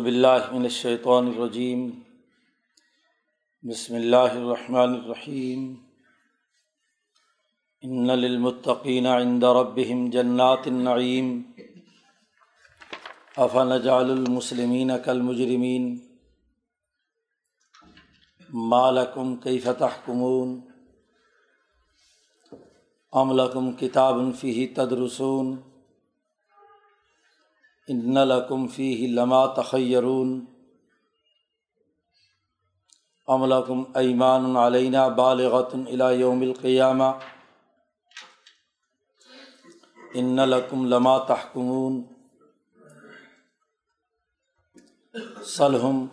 باللہ من الشیطان الرجیم۔ بسم اللہ الرحمن الرحیم۔ ان للمتقین عند ربهم جنات النعیم۔ افنجعل المسلمین کالمجرمین۔ ما لکم کیف تحکمون۔ ام لکم کتاب فیہ تدرسون۔ ان لکم فی لما تخیرون ام لکم ایمان علینہ بالغۃ یوم القیامہ ان لکم لما تحکمون صلحم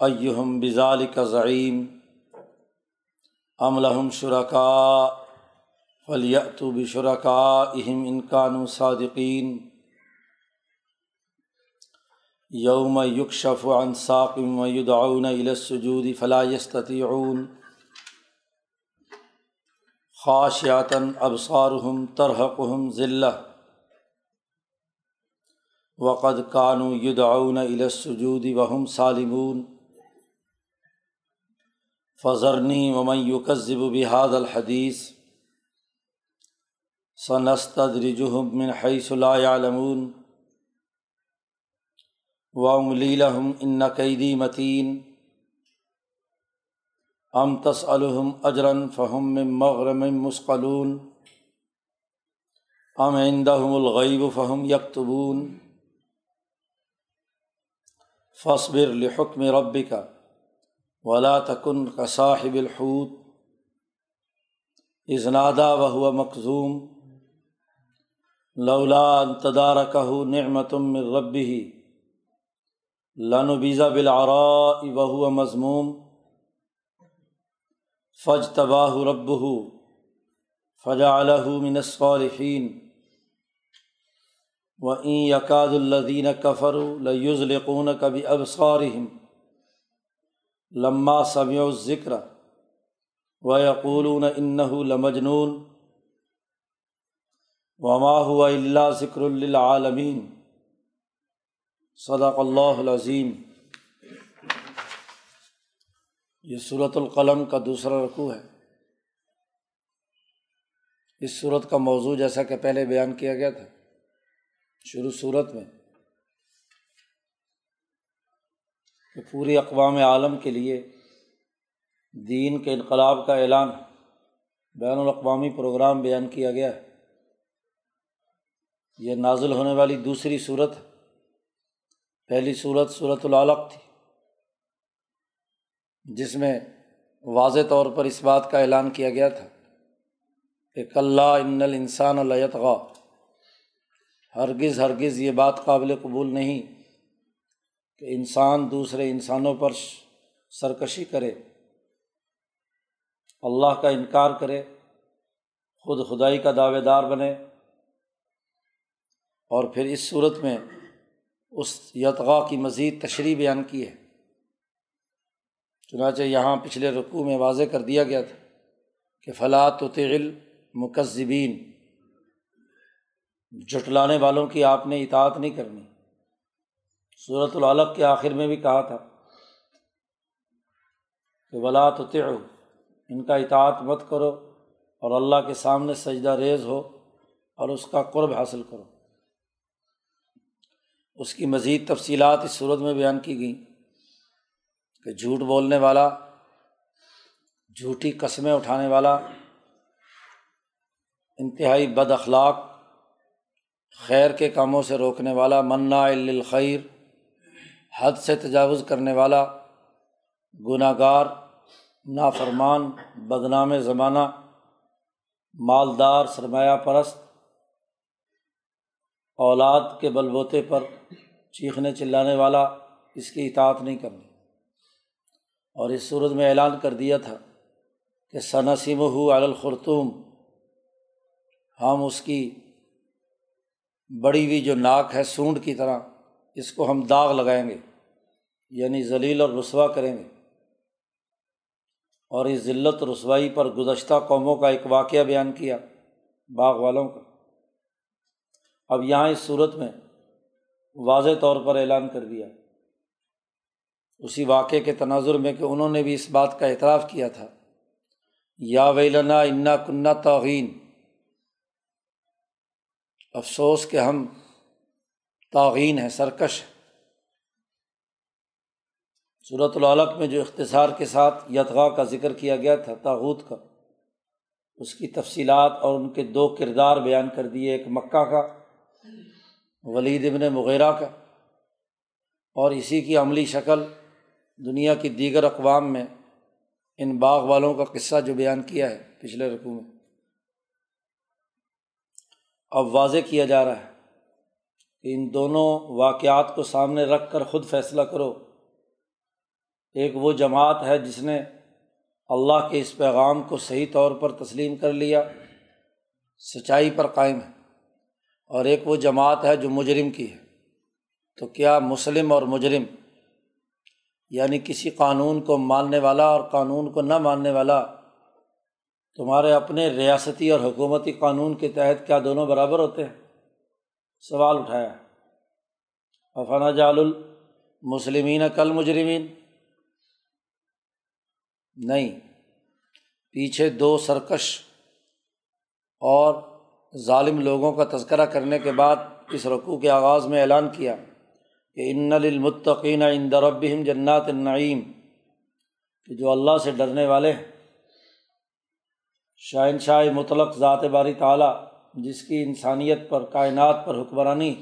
ایہم بزالک ضعیم ام لہم شرکا فلیتو بشرکا اہم انکان صادقین یوم یکشف عن ساقم و یدعون الى السجود فلا يستطيعون خاشعتا ابصارهم ترهقهم ذلة وقد كانوا يدعون الى السجود وهم سالمون فذرني ومن يكذب بهذا الحديث سنستدرجهم من حيث لا يعلمون وملی لہم ان قیدی متین ام تس الحم اجرن فہم مغرم مسقلون ام عندہم الغیب فہم یکتبون فصبر لحکم رب کا ولا تکن کا صاحب الحوت ازنادا وہو مخظوم لولا انتدار کہ نعمتم من ربی لن بیزا بالعراء مضموم فج تباہ رب فجا من الصالحین و این یقاد الدین کفر لزلقون کبھی ابصارہم لما سمیع ذکر و یقولون انہ لمجنون وما هو الا ذکر للعالمین صدق اللہ العظیم۔ یہ صورت القلم کا دوسرا رقوع ہے۔ اس صورت کا موضوع جیسا کہ پہلے بیان کیا گیا تھا، شروع صورت میں۔ کہ پوری اقوام عالم کے لیے دین کے انقلاب کا اعلان، بین الاقوامی پروگرام بیان کیا گیا۔ ہے یہ نازل ہونے والی دوسری صورت ہے۔ پہلی صورت صورت العلق تھی، جس میں واضح طور پر اس بات کا اعلان کیا گیا تھا کہ کلّہ ان الانسان التغا ہرگز ہرگز یہ بات قابل قبول نہیں کہ انسان دوسرے انسانوں پر سرکشی کرے، اللہ کا انکار کرے، خود خدائی کا دعوے دار بنے۔ اور پھر اس صورت میں اس یتغا کی مزید تشریح بیان کی ہے۔ چنانچہ یہاں پچھلے رقوع میں واضح کر دیا گیا تھا کہ فلاں و تغل مکذبین جٹلانے والوں کی آپ نے اطاعت نہیں کرنی۔ صورت العلق کے آخر میں بھی کہا تھا کہ ولا تو ان کا اطاعت مت کرو اور اللہ کے سامنے سجدہ ریز ہو اور اس کا قرب حاصل کرو۔ اس کی مزید تفصیلات اس صورت میں بیان کی گئیں کہ جھوٹ بولنے والا، جھوٹی قسمیں اٹھانے والا، انتہائی بد اخلاق، خیر کے کاموں سے روکنے والا منا الخیر حد سے تجاوز کرنے والا گناہ گار نافرمان، بدنام زمانہ، مالدار، سرمایہ پرست اولاد کے بل بوتے پر چیخنے چلانے والا اس کی اطاعت نہیں کرنی۔ اور اس صورت میں اعلان کر دیا تھا کہ ثناسم ہو الخرتوم ہم اس کی بڑی ہوئی جو ناک ہے، سونڈ کی طرح، اس کو ہم داغ لگائیں گے یعنی ذلیل اور رسوا کریں گے۔ اور اس ذلت رسوائی پر گزشتہ قوموں کا ایک واقعہ بیان کیا باغ والوں کا۔ اب یہاں اس صورت میں واضح طور پر اعلان کر دیا۔ اسی واقعے کے تناظر میں کہ انہوں نے بھی اس بات کا اعتراف کیا تھا۔ یا ویلنا انا کنہ توغین افسوس کہ ہم توغین ہیں، سرکش صورت العلق میں جو اختصار کے ساتھ یتغا کا ذکر کیا گیا تھا تاغوت کا، اس کی تفصیلات اور ان کے دو کردار بیان کر دیے۔ ایک مکہ کا ولید ابن مغیرہ کا۔ اور اسی کی عملی شکل دنیا کی دیگر اقوام میں ان باغ والوں کا قصہ جو بیان کیا ہے پچھلے رقوع میں۔ اب واضح کیا جا رہا ہے کہ ان دونوں واقعات کو سامنے رکھ کر خود فیصلہ کرو۔ ایک وہ جماعت ہے جس نے اللہ کے اس پیغام کو صحیح طور پر تسلیم کر لیا، سچائی پر قائم ہے۔ اور ایک وہ جماعت ہے جو مجرم کی ہے۔ تو کیا مسلم اور مجرم یعنی کسی قانون کو ماننے والا اور قانون کو نہ ماننے والا، تمہارے اپنے ریاستی اور حکومتی قانون کے تحت کیا دونوں برابر ہوتے ہیں؟ سوال اٹھایا۔ افنا جال المسلمین کل مجرمین نہیں، پیچھے دو سرکش اور ظالم لوگوں کا تذکرہ کرنے کے بعد اس رقوع کے آغاز میں اعلان کیا کہ ان المطقین ربہم جنات النعیم، کہ جو اللہ سے ڈرنے والے ہیں۔ شاہ مطلق ذات باری تعالیٰ، جس کی انسانیت پر، کائنات پر حکمرانی،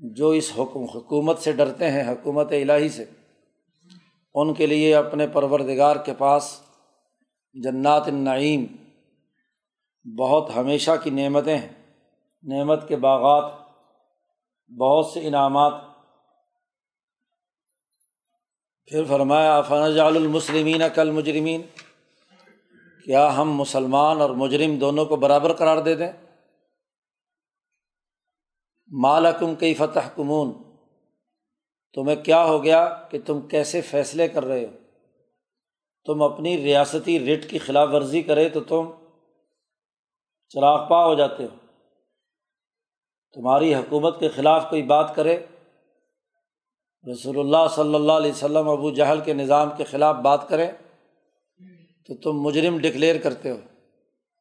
جو اس حکم، حکومت سے ڈرتے ہیں، حکومت الہی سے، ان کے لیے اپنے پروردگار کے پاس جنات النعیم بہت ہمیشہ کی نعمتیں ہیں۔ نعمت کے باغات، بہت سے انعامات۔ پھر فرمایا فنج المسلمین کل مجرمین کیا ہم مسلمان اور مجرم دونوں کو برابر قرار دے دیں؟ مالکم کئی فتح کمون تمہیں کیا ہو گیا کہ تم کیسے فیصلے کر رہے ہو؟ تم اپنی ریاستی ریٹ کی خلاف ورزی کرے تو تم چراغ پا ہو جاتے ہو۔ تمہاری حکومت کے خلاف کوئی بات کرے۔ رسول اللہ صلی اللہ علیہ وسلم ابو جہل کے نظام کے خلاف بات کرے تو تم مجرم ڈکلیئر کرتے ہو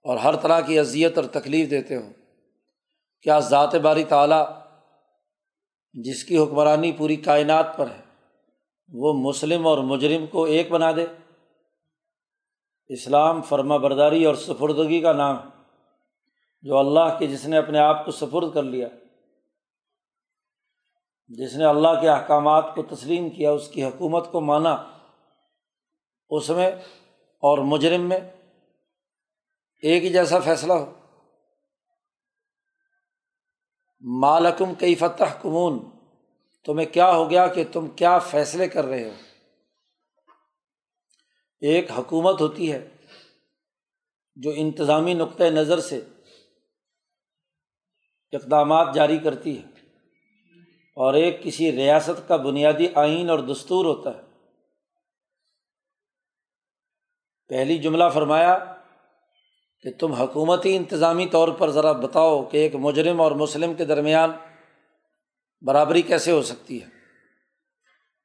اور ہر طرح کی اذیت اور تکلیف دیتے ہو۔ کیا ذات باری تعلیٰ جس کی حکمرانی پوری کائنات پر ہے، وہ مسلم اور مجرم کو ایک بنا دے؟ اسلام فرما برداری اور سفردگی کا نام ہے۔ جو اللہ کے جس نے اپنے آپ کو سفرد کر لیا، جس نے اللہ کے احکامات کو تسلیم کیا، اس کی حکومت کو مانا، اس میں اور مجرم میں ایک ہی جیسا فیصلہ ہو۔ مالکم کئی فتح کمون تمہیں کیا ہو گیا کہ تم کیا فیصلے کر رہے ہو؟ ایک حکومت ہوتی ہے جو انتظامی نقطۂ نظر سے اقدامات جاری کرتی ہے۔ اور ایک کسی ریاست کا بنیادی آئین اور دستور ہوتا ہے۔ پہلی جملہ فرمایا کہ تم حکومتی انتظامی طور پر ذرا بتاؤ کہ ایک مجرم اور مسلم کے درمیان برابری کیسے ہو سکتی ہے۔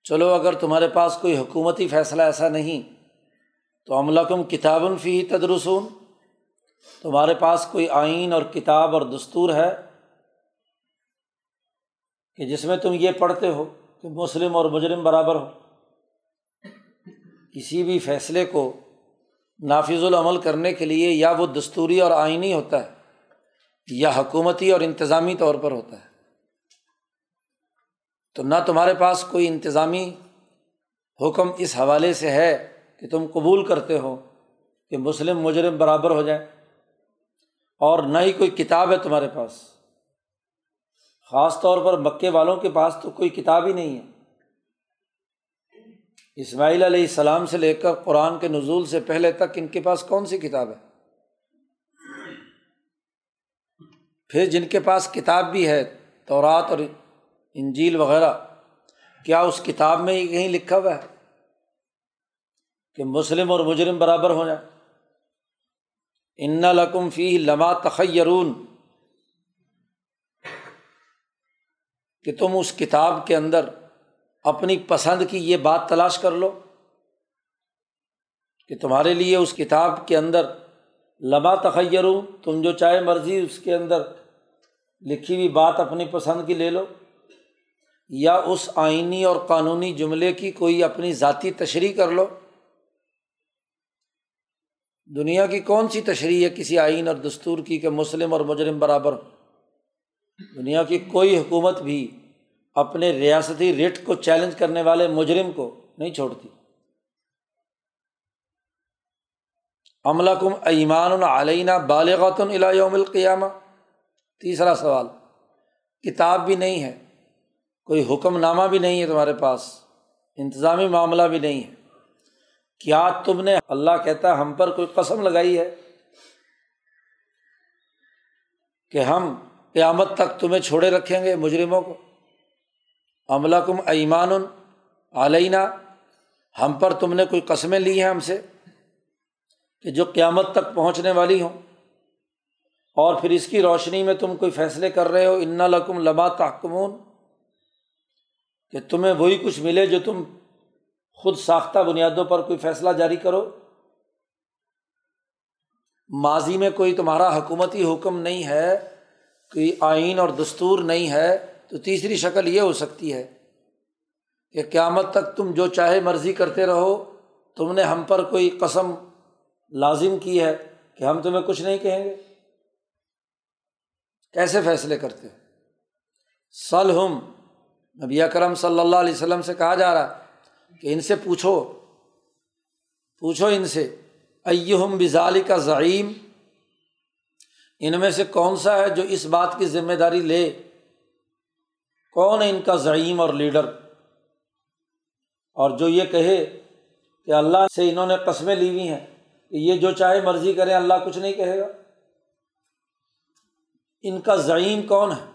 چلو اگر تمہارے پاس کوئی حکومتی فیصلہ ایسا نہیں، تو عملہ کتاب الفی تدرسون۔ تمہارے پاس کوئی آئین اور کتاب اور دستور ہے کہ جس میں تم یہ پڑھتے ہو کہ مسلم اور مجرم برابر ہو۔ کسی بھی فیصلے کو نافذ العمل کرنے کے لیے یا وہ دستوری اور آئینی ہوتا ہے یا حکومتی اور انتظامی طور پر ہوتا ہے۔ تو نہ تمہارے پاس کوئی انتظامی حکم اس حوالے سے ہے کہ تم قبول کرتے ہو کہ مسلم مجرم برابر ہو جائیں اور نہ ہی کوئی کتاب ہے تمہارے پاس۔ خاص طور پر مکے والوں کے پاس تو کوئی کتاب ہی نہیں ہے۔ اسماعیل علیہ السلام سے لے کر قرآن کے نزول سے پہلے تک ان کے پاس کون سی کتاب ہے؟ پھر جن کے پاس کتاب بھی ہے، تورات اور انجیل وغیرہ، کیا اس کتاب میں ہی کہیں لکھا ہوا ہے کہ مسلم اور مجرم برابر ہو جائے ان لقم فی لما تخیرون کہ تم اس کتاب کے اندر اپنی پسند کی یہ بات تلاش کر لو کہ تمہارے لیے اس کتاب کے اندر لبا تخیر ہوں تم جو چاہے مرضی اس کے اندر لکھی ہوئی بات اپنی پسند کی لے لو، یا اس آئینی اور قانونی جملے کی کوئی اپنی ذاتی تشریح کر لو۔ دنیا کی کون سی تشریح ہے کسی آئین اور دستور کی کہ مسلم اور مجرم برابر دنیا کی کوئی حکومت بھی اپنے ریاستی ریٹ کو چیلنج کرنے والے مجرم کو نہیں چھوڑتی۔ عملہ کم ایمان علینہ بالغۃ یوم القیامہ۔ تیسرا سوال، کتاب بھی نہیں ہے، کوئی حکم نامہ بھی نہیں ہے تمہارے پاس، انتظامی معاملہ بھی نہیں ہے۔ کیا تم نے اللہ کہتا ہم پر کوئی قسم لگائی ہے کہ ہم قیامت تک تمہیں چھوڑے رکھیں گے مجرموں کو۔ عملہ کم ایمان علینہ ہم پر تم نے کوئی قسمیں لی ہیں ہم سے کہ جو قیامت تک پہنچنے والی ہوں۔ اور پھر اس کی روشنی میں تم کوئی فیصلے کر رہے ہو۔ ان لکم لبا تحکمون کہ تمہیں وہی کچھ ملے جو تم خود ساختہ بنیادوں پر کوئی فیصلہ جاری کرو۔ ماضی میں کوئی تمہارا حکومتی حکم نہیں ہے۔ کوئی آئین اور دستور نہیں ہے تو تیسری شکل یہ ہو سکتی ہے کہ قیامت تک تم جو چاہے مرضی کرتے رہو، تم نے ہم پر کوئی قسم لازم کی ہے کہ ہم تمہیں کچھ نہیں کہیں گے۔ کیسے فیصلے کرتے سلحم نبی اکرم صلی اللہ علیہ وسلم سے کہا جا رہا کہ ان سے پوچھو پوچھو ان سے، ایہم بزالی کا ضعیم ان میں سے کون سا ہے جو اس بات کی ذمہ داری لے؟ کون ہے ان کا ضعیم اور لیڈر؟ اور جو یہ کہے کہ اللہ سے انہوں نے قسمیں لی ہوئی ہیں کہ یہ جو چاہے مرضی کریں اللہ کچھ نہیں کہے گا۔ ان کا ضعیم کون ہے؟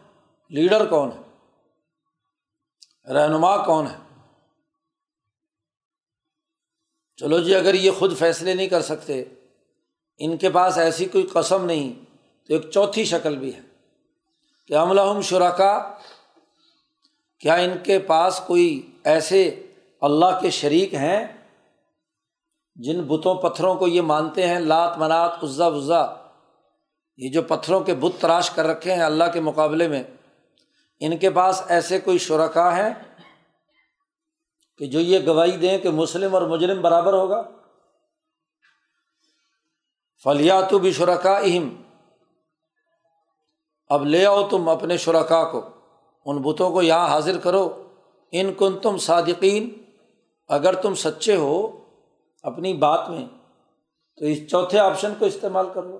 لیڈر کون ہے؟ رہنما کون ہے؟ چلو جی اگر یہ خود فیصلے نہیں کر سکتے، ان کے پاس ایسی کوئی قسم نہیں۔ تو ایک چوتھی شکل بھی ہے کہ ہم شرکا، کیا ان کے پاس کوئی ایسے اللہ کے شریک ہیں جن بتوں پتھروں کو یہ مانتے ہیں، لات، منات، عزا، وزا، یہ جو پتھروں کے بت تراش کر رکھے ہیں اللہ کے مقابلے میں، ان کے پاس ایسے کوئی شرکا ہیں کہ جو یہ گواہی دیں کہ مسلم اور مجرم برابر ہوگا؟ فلیات بھی شرکا اہم اب لے آؤ تم اپنے شرکا کو، ان بتوں کو یہاں حاضر کرو۔ ان کن تم صادقین، اگر تم سچے ہو اپنی بات میں، تو اس چوتھے آپشن کو استعمال کر لو۔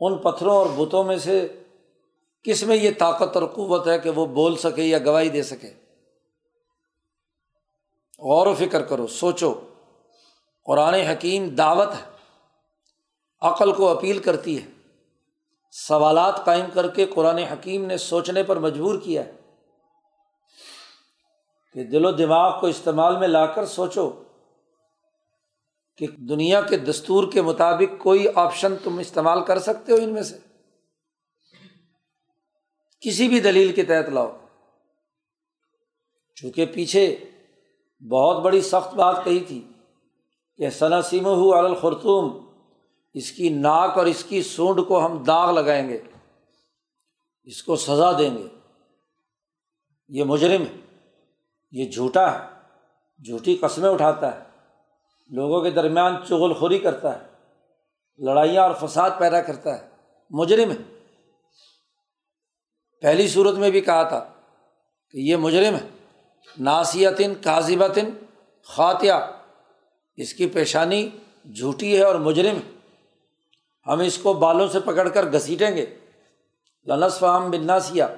ان پتھروں اور بتوں میں سے کس میں یہ طاقت اور قوت ہے کہ وہ بول سکے یا گواہی دے سکے؟ غور و فکر کرو، سوچو۔ قرآن حکیم دعوت ہے، عقل کو اپیل کرتی ہے۔ سوالات قائم کر کے قرآن حکیم نے سوچنے پر مجبور کیا ہے کہ دل و دماغ کو استعمال میں لا کر سوچو کہ دنیا کے دستور کے مطابق کوئی آپشن تم استعمال کر سکتے ہو ان میں سے۔ کسی بھی دلیل کے تحت لاؤ۔ چونکہ پیچھے بہت بڑی سخت بات کہی تھی کہ ثنا سیم ہو الخرتوم اس کی ناک اور اس کی سونڈ کو ہم داغ لگائیں گے، اس کو سزا دیں گے۔ یہ مجرم ہے، یہ جھوٹا ہے، جھوٹی قسمیں اٹھاتا ہے، لوگوں کے درمیان چغل خوری کرتا ہے، لڑائیاں اور فساد پیدا کرتا ہے۔ مجرم ہے۔ پہلی صورت میں بھی کہا تھا کہ یہ مجرم ہے۔ ناسیتن کاذبتن خاتیہ اس کی پیشانی جھوٹی ہے اور مجرم ہے۔ ہم اس کو بالوں سے پکڑ کر گھسیٹیں گے۔ لنس فام بناسیا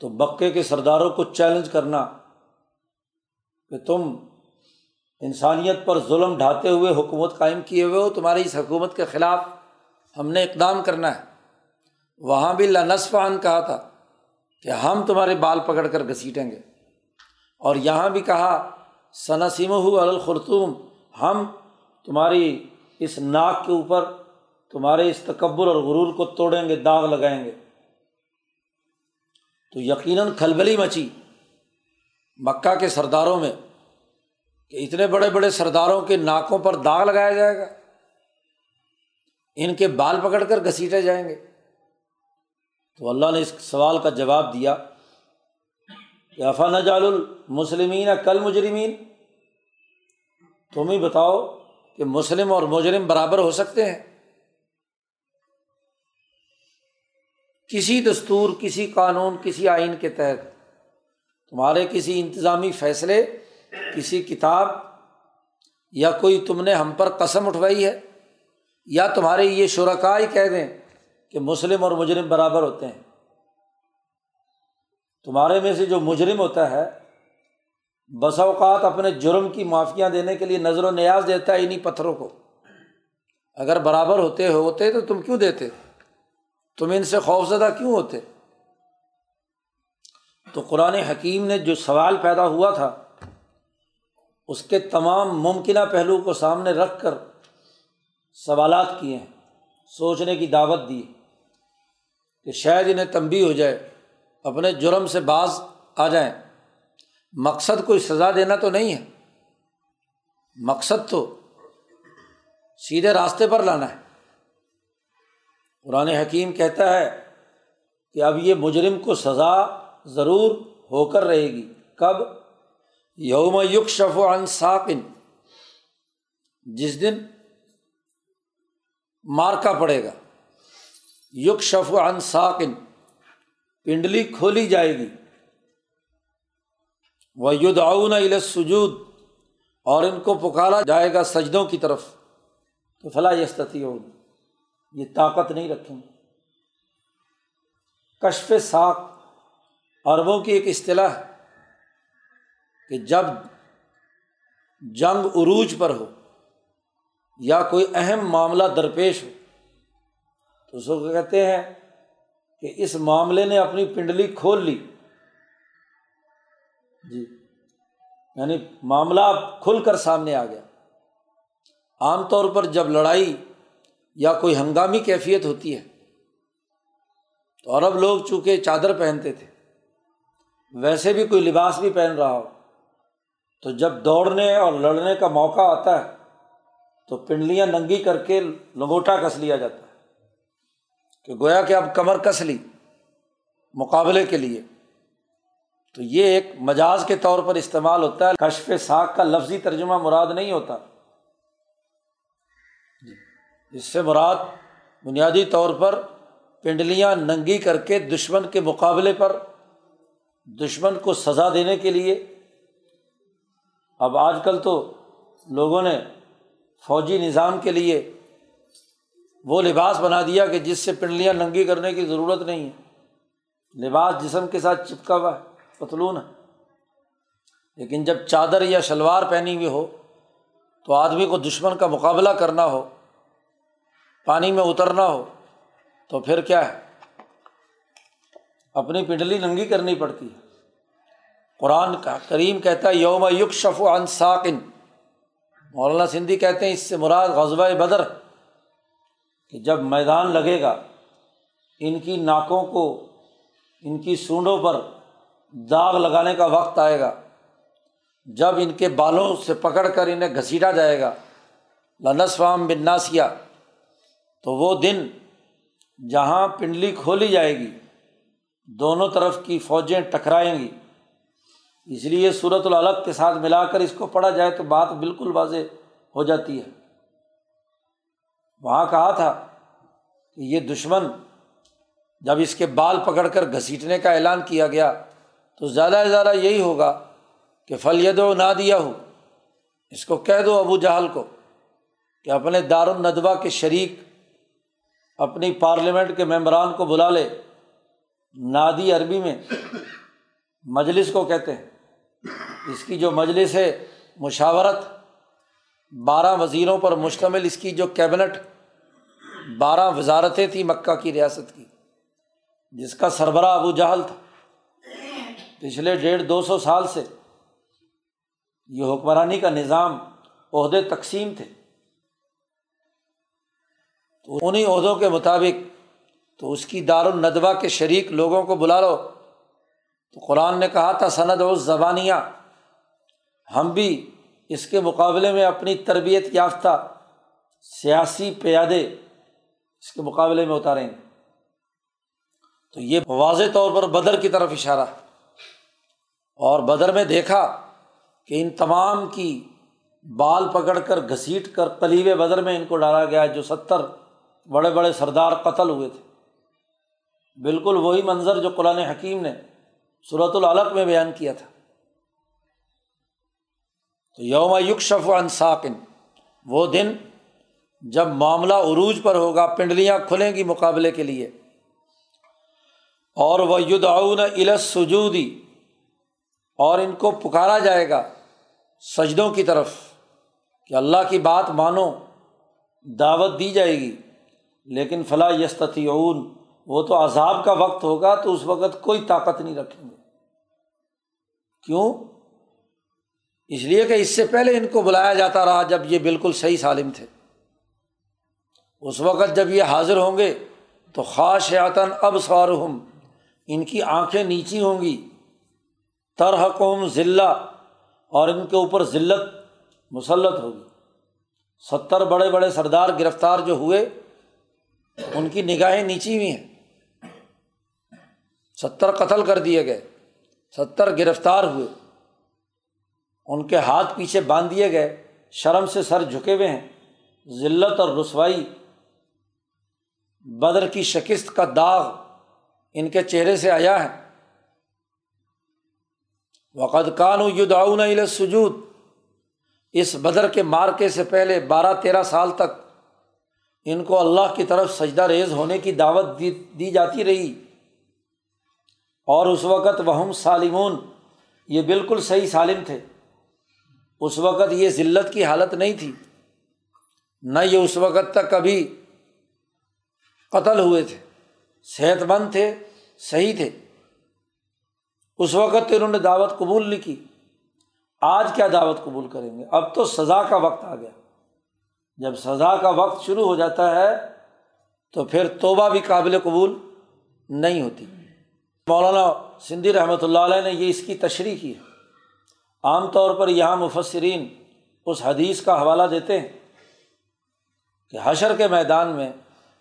تو بکے کے سرداروں کو چیلنج کرنا کہ تم انسانیت پر ظلم ڈھاتے ہوئے حکومت قائم کیے ہوئے ہو، تمہاری اس حکومت کے خلاف ہم نے اقدام کرنا ہے۔ وہاں بھی لنسفان کہا تھا کہ ہم تمہارے بال پکڑ کر گھسیٹیں گے۔ اور یہاں بھی کہا ثناسیم الخرتوم ہم تمہاری اس ناک کے اوپر تمہارے اس تکبر اور غرور کو توڑیں گے، داغ لگائیں گے۔ تو یقیناً کھلبلی مچی مکہ کے سرداروں میں کہ اتنے بڑے بڑے سرداروں کے ناکوں پر داغ لگایا جائے گا۔ ان کے بال پکڑ کر گھسیٹے جائیں گے۔ تو اللہ نے اس سوال کا جواب دیا کہ افا نجال المسلمین کل مجرمین تم ہی بتاؤ کہ مسلم اور مجرم برابر ہو سکتے ہیں۔ کسی دستور، کسی قانون، کسی آئین کے تحت تمہارے کسی انتظامی فیصلے، کسی کتاب یا کوئی تم نے ہم پر قسم اٹھوائی ہے، یا تمہارے یہ شرکا ہی کہہ دیں کہ مسلم اور مجرم برابر ہوتے ہیں۔ تمہارے میں سے جو مجرم ہوتا ہے بسا اوقات اپنے جرم کی معافیاں دینے کے لیے نظر و نیاز دیتا ہے انہیں پتھروں کو۔ اگر برابر ہوتے ہوتے تو تم کیوں دیتے؟ تم ان سے خوفزدہ کیوں ہوتے؟ تو قرآن حکیم نے جو سوال پیدا ہوا تھا، اس کے تمام ممکنہ پہلو کو سامنے رکھ کر سوالات کیے ہیں، سوچنے کی دعوت دی کہ شاید انہیں تنبی ہو جائے، اپنے جرم سے باز آ جائیں۔ مقصد کوئی سزا دینا تو نہیں ہے۔ مقصد تو سیدھے راستے پر لانا ہے۔ قرآن حکیم کہتا ہے کہ اب یہ مجرم کو سزا ضرور ہو کر رہے گی۔ کب؟ یوم یق شف و انصاقن جس دن مارکا پڑے گا۔ یق شف و انصاقن پنڈلی کھولی جائے گی۔ وہ یدعون سجود اور ان کو پکارا جائے گا سجدوں کی طرف۔ تو فلاں یستتی ہوگی یہ طاقت نہیں رکھیں گے۔ کشف ساک عربوں کی ایک اصطلاح ہے کہ جب جنگ عروج پر ہو یا کوئی اہم معاملہ درپیش ہو، تو اس کو کہتے ہیں کہ اس معاملے نے اپنی پنڈلی کھول لی۔ جی۔ یعنی معاملہ کھل کر سامنے آ گیا۔ عام طور پر جب لڑائی یا کوئی ہنگامی کیفیت ہوتی ہے، تو عرب لوگ چونکہ چادر پہنتے تھے، ویسے بھی کوئی لباس بھی پہن رہا ہو، تو جب دوڑنے اور لڑنے کا موقع آتا ہے، تو پنڈلیاں ننگی کر کے لنگوٹا کس لیا جاتا ہے۔ کہ گویا کہ اب کمر کس لی، مقابلے کے لیے۔ تو یہ ایک مجاز کے طور پر استعمال ہوتا ہے، کشف ساک کا لفظی ترجمہ مراد نہیں ہوتا۔ جی۔ جس سے مراد بنیادی طور پر پنڈلیاں ننگی کر کے دشمن کے مقابلے پر، دشمن کو سزا دینے کے لیے۔ اب آج کل تو لوگوں نے فوجی نظام کے لیے وہ لباس بنا دیا کہ جس سے پنڈلیاں ننگی کرنے کی ضرورت نہیں ہے۔ لباس جسم کے ساتھ چپکا ہوا ہے۔ پتلون ہے۔ لیکن جب چادر یا شلوار پہنی ہوئی ہو، تو آدمی کو دشمن کا مقابلہ کرنا ہو، پانی میں اترنا ہو، تو پھر کیا ہے؟ اپنی پنڈلی ننگی کرنی پڑتی ہے۔ قرآن کا کریم کہتا ہے، یوم یق شف و انصاکن مولانا سندھی کہتے ہیں، اس سے مراد غزبۂ بدر کہ جب میدان لگے گا، ان کی ناکوں کو، ان کی سونڈوں پر داغ لگانے کا وقت آئے گا۔ جب ان کے بالوں سے پکڑ کر انہیں گھسیٹا جائے گا لنس فام بن ناسیہ تو وہ دن جہاں پنڈلی کھولی جائے گی، دونوں طرف کی فوجیں ٹکرائیں گی۔ اس لیے صورت العلق کے ساتھ ملا کر اس کو پڑھا جائے تو بات بالکل واضح ہو جاتی ہے۔ وہاں کہا تھا کہ یہ دشمن جب اس کے بال پکڑ کر گھسیٹنے کا اعلان کیا گیا تو زیادہ سے زیادہ یہی ہوگا کہ فلید و نہ دیا ہو اس کو کہہ دو ابو جہل کو کہ اپنے دار الندوہ کے شریک اپنی پارلیمنٹ کے ممبران کو بلا لے۔ نادی عربی میں مجلس کو کہتے ہیں۔ اس کی جو مجلس ہے، مشاورت، بارہ وزیروں پر مشتمل۔ اس کی جو کیبنٹ، بارہ وزارتیں تھیں مکہ کی ریاست کی۔ جس کا سربراہ ابو جہل تھا۔ پچھلے ڈیڑھ دو سو سال سے یہ حکمرانی کا نظام عہدے تقسیم تھے۔ تو انہیں عہدوں کے مطابق تو اس کی دار الندوہ کے شریک لوگوں کو بلا لو۔ تو قرآن نے کہا تھا، سند و زبانیہ۔ ہم بھی اس کے مقابلے میں اپنی تربیت یافتہ سیاسی پیادے اس کے مقابلے میں اتاریں گے۔ تو یہ واضح طور پر بدر کی طرف اشارہ۔ ہے اور بدر میں دیکھا کہ ان تمام کی بال پکڑ کر گھسیٹ کر قلیب بدر میں ان کو ڈالا گیا جو ستر بڑے بڑے سردار قتل ہوئے تھے۔ بالکل وہی منظر جو قرآن حکیم نے صورت العلق میں بیان کیا تھا۔ تو یوم یکشف و انصاکن وہ دن جب معاملہ عروج پر ہوگا، پنڈلیاں کھلیں گی مقابلے کے لیے۔ اور وہ یدعون السجودی اور ان کو پکارا جائے گا سجدوں کی طرف، کہ اللہ کی بات مانو، دعوت دی جائے گی۔ لیکن فلاں یستیون وہ تو عذاب کا وقت ہوگا تو اس وقت کوئی طاقت نہیں رکھیں گے۔ کیوں؟ اس لیے کہ اس سے پہلے ان کو بلایا جاتا رہا جب یہ بالکل صحیح سالم تھے۔ اس وقت جب یہ حاضر ہوں گے تو خاص عطن اب سوارحم ان کی آنکھیں نیچی ہوں گی۔ ترحکم ذلہ اور ان کے اوپر ذلت مسلط ہوگی۔ ستر بڑے بڑے سردار گرفتار جو ہوئے، ان کی نگاہیں نیچی ہوئی ہیں۔ ستر قتل کر دیے گئے، ستر گرفتار ہوئے۔ ان کے ہاتھ پیچھے باندھ دیے گئے، شرم سے سر جھکے ہوئے ہیں۔ ذلت اور رسوائی، بدر کی شکست کا داغ ان کے چہرے سے آیا ہے۔ وقت کان یدعون سجود اس بدر کے مارکے سے پہلے بارہ تیرہ سال تک ان کو اللہ کی طرف سجدہ ریز ہونے کی دعوت دی دی جاتی رہی۔ اور اس وقت وہ سالمون۔ یہ بالکل صحیح سالم تھے۔ اس وقت یہ ذلت کی حالت نہیں تھی۔ نہ یہ اس وقت تک کبھی قتل ہوئے تھے۔ صحت مند تھے، صحیح تھے۔ اس وقت انہوں نے دعوت قبول نہیں کی۔ آج کیا دعوت قبول کریں گے؟ اب تو سزا کا وقت آ گیا۔ جب سزا کا وقت شروع ہو جاتا ہے تو پھر توبہ بھی قابل قبول نہیں ہوتی۔ مولانا سندھی رحمۃ اللہ علیہ نے یہ اس کی تشریح کی ہے۔ عام طور پر یہاں مفسرین اس حدیث کا حوالہ دیتے ہیں کہ حشر کے میدان میں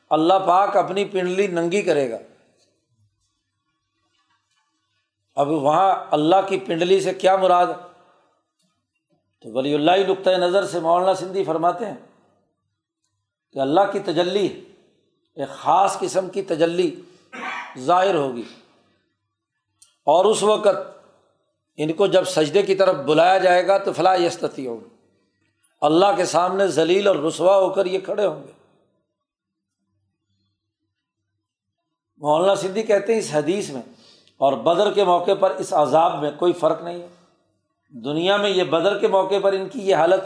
اللہ پاک اپنی پنڈلی ننگی کرے گا۔ اب وہاں اللہ کی پنڈلی سے کیا مراد؟ تو ولی اللہ نقطۂ نظر سے مولانا سندھی فرماتے ہیں کہ اللہ کی تجلی، ایک خاص قسم کی تجلی ظاہر ہوگی۔ اور اس وقت ان کو جب سجدے کی طرف بلایا جائے گا تو فلاح یستتی ہوگی اللہ کے سامنے ذلیل اور رسوا ہو کر یہ کھڑے ہوں گے۔ مولانا سندھی کہتے ہیں اس حدیث میں اور بدر کے موقع پر اس عذاب میں کوئی فرق نہیں ہے۔ دنیا میں یہ بدر کے موقع پر ان کی یہ حالت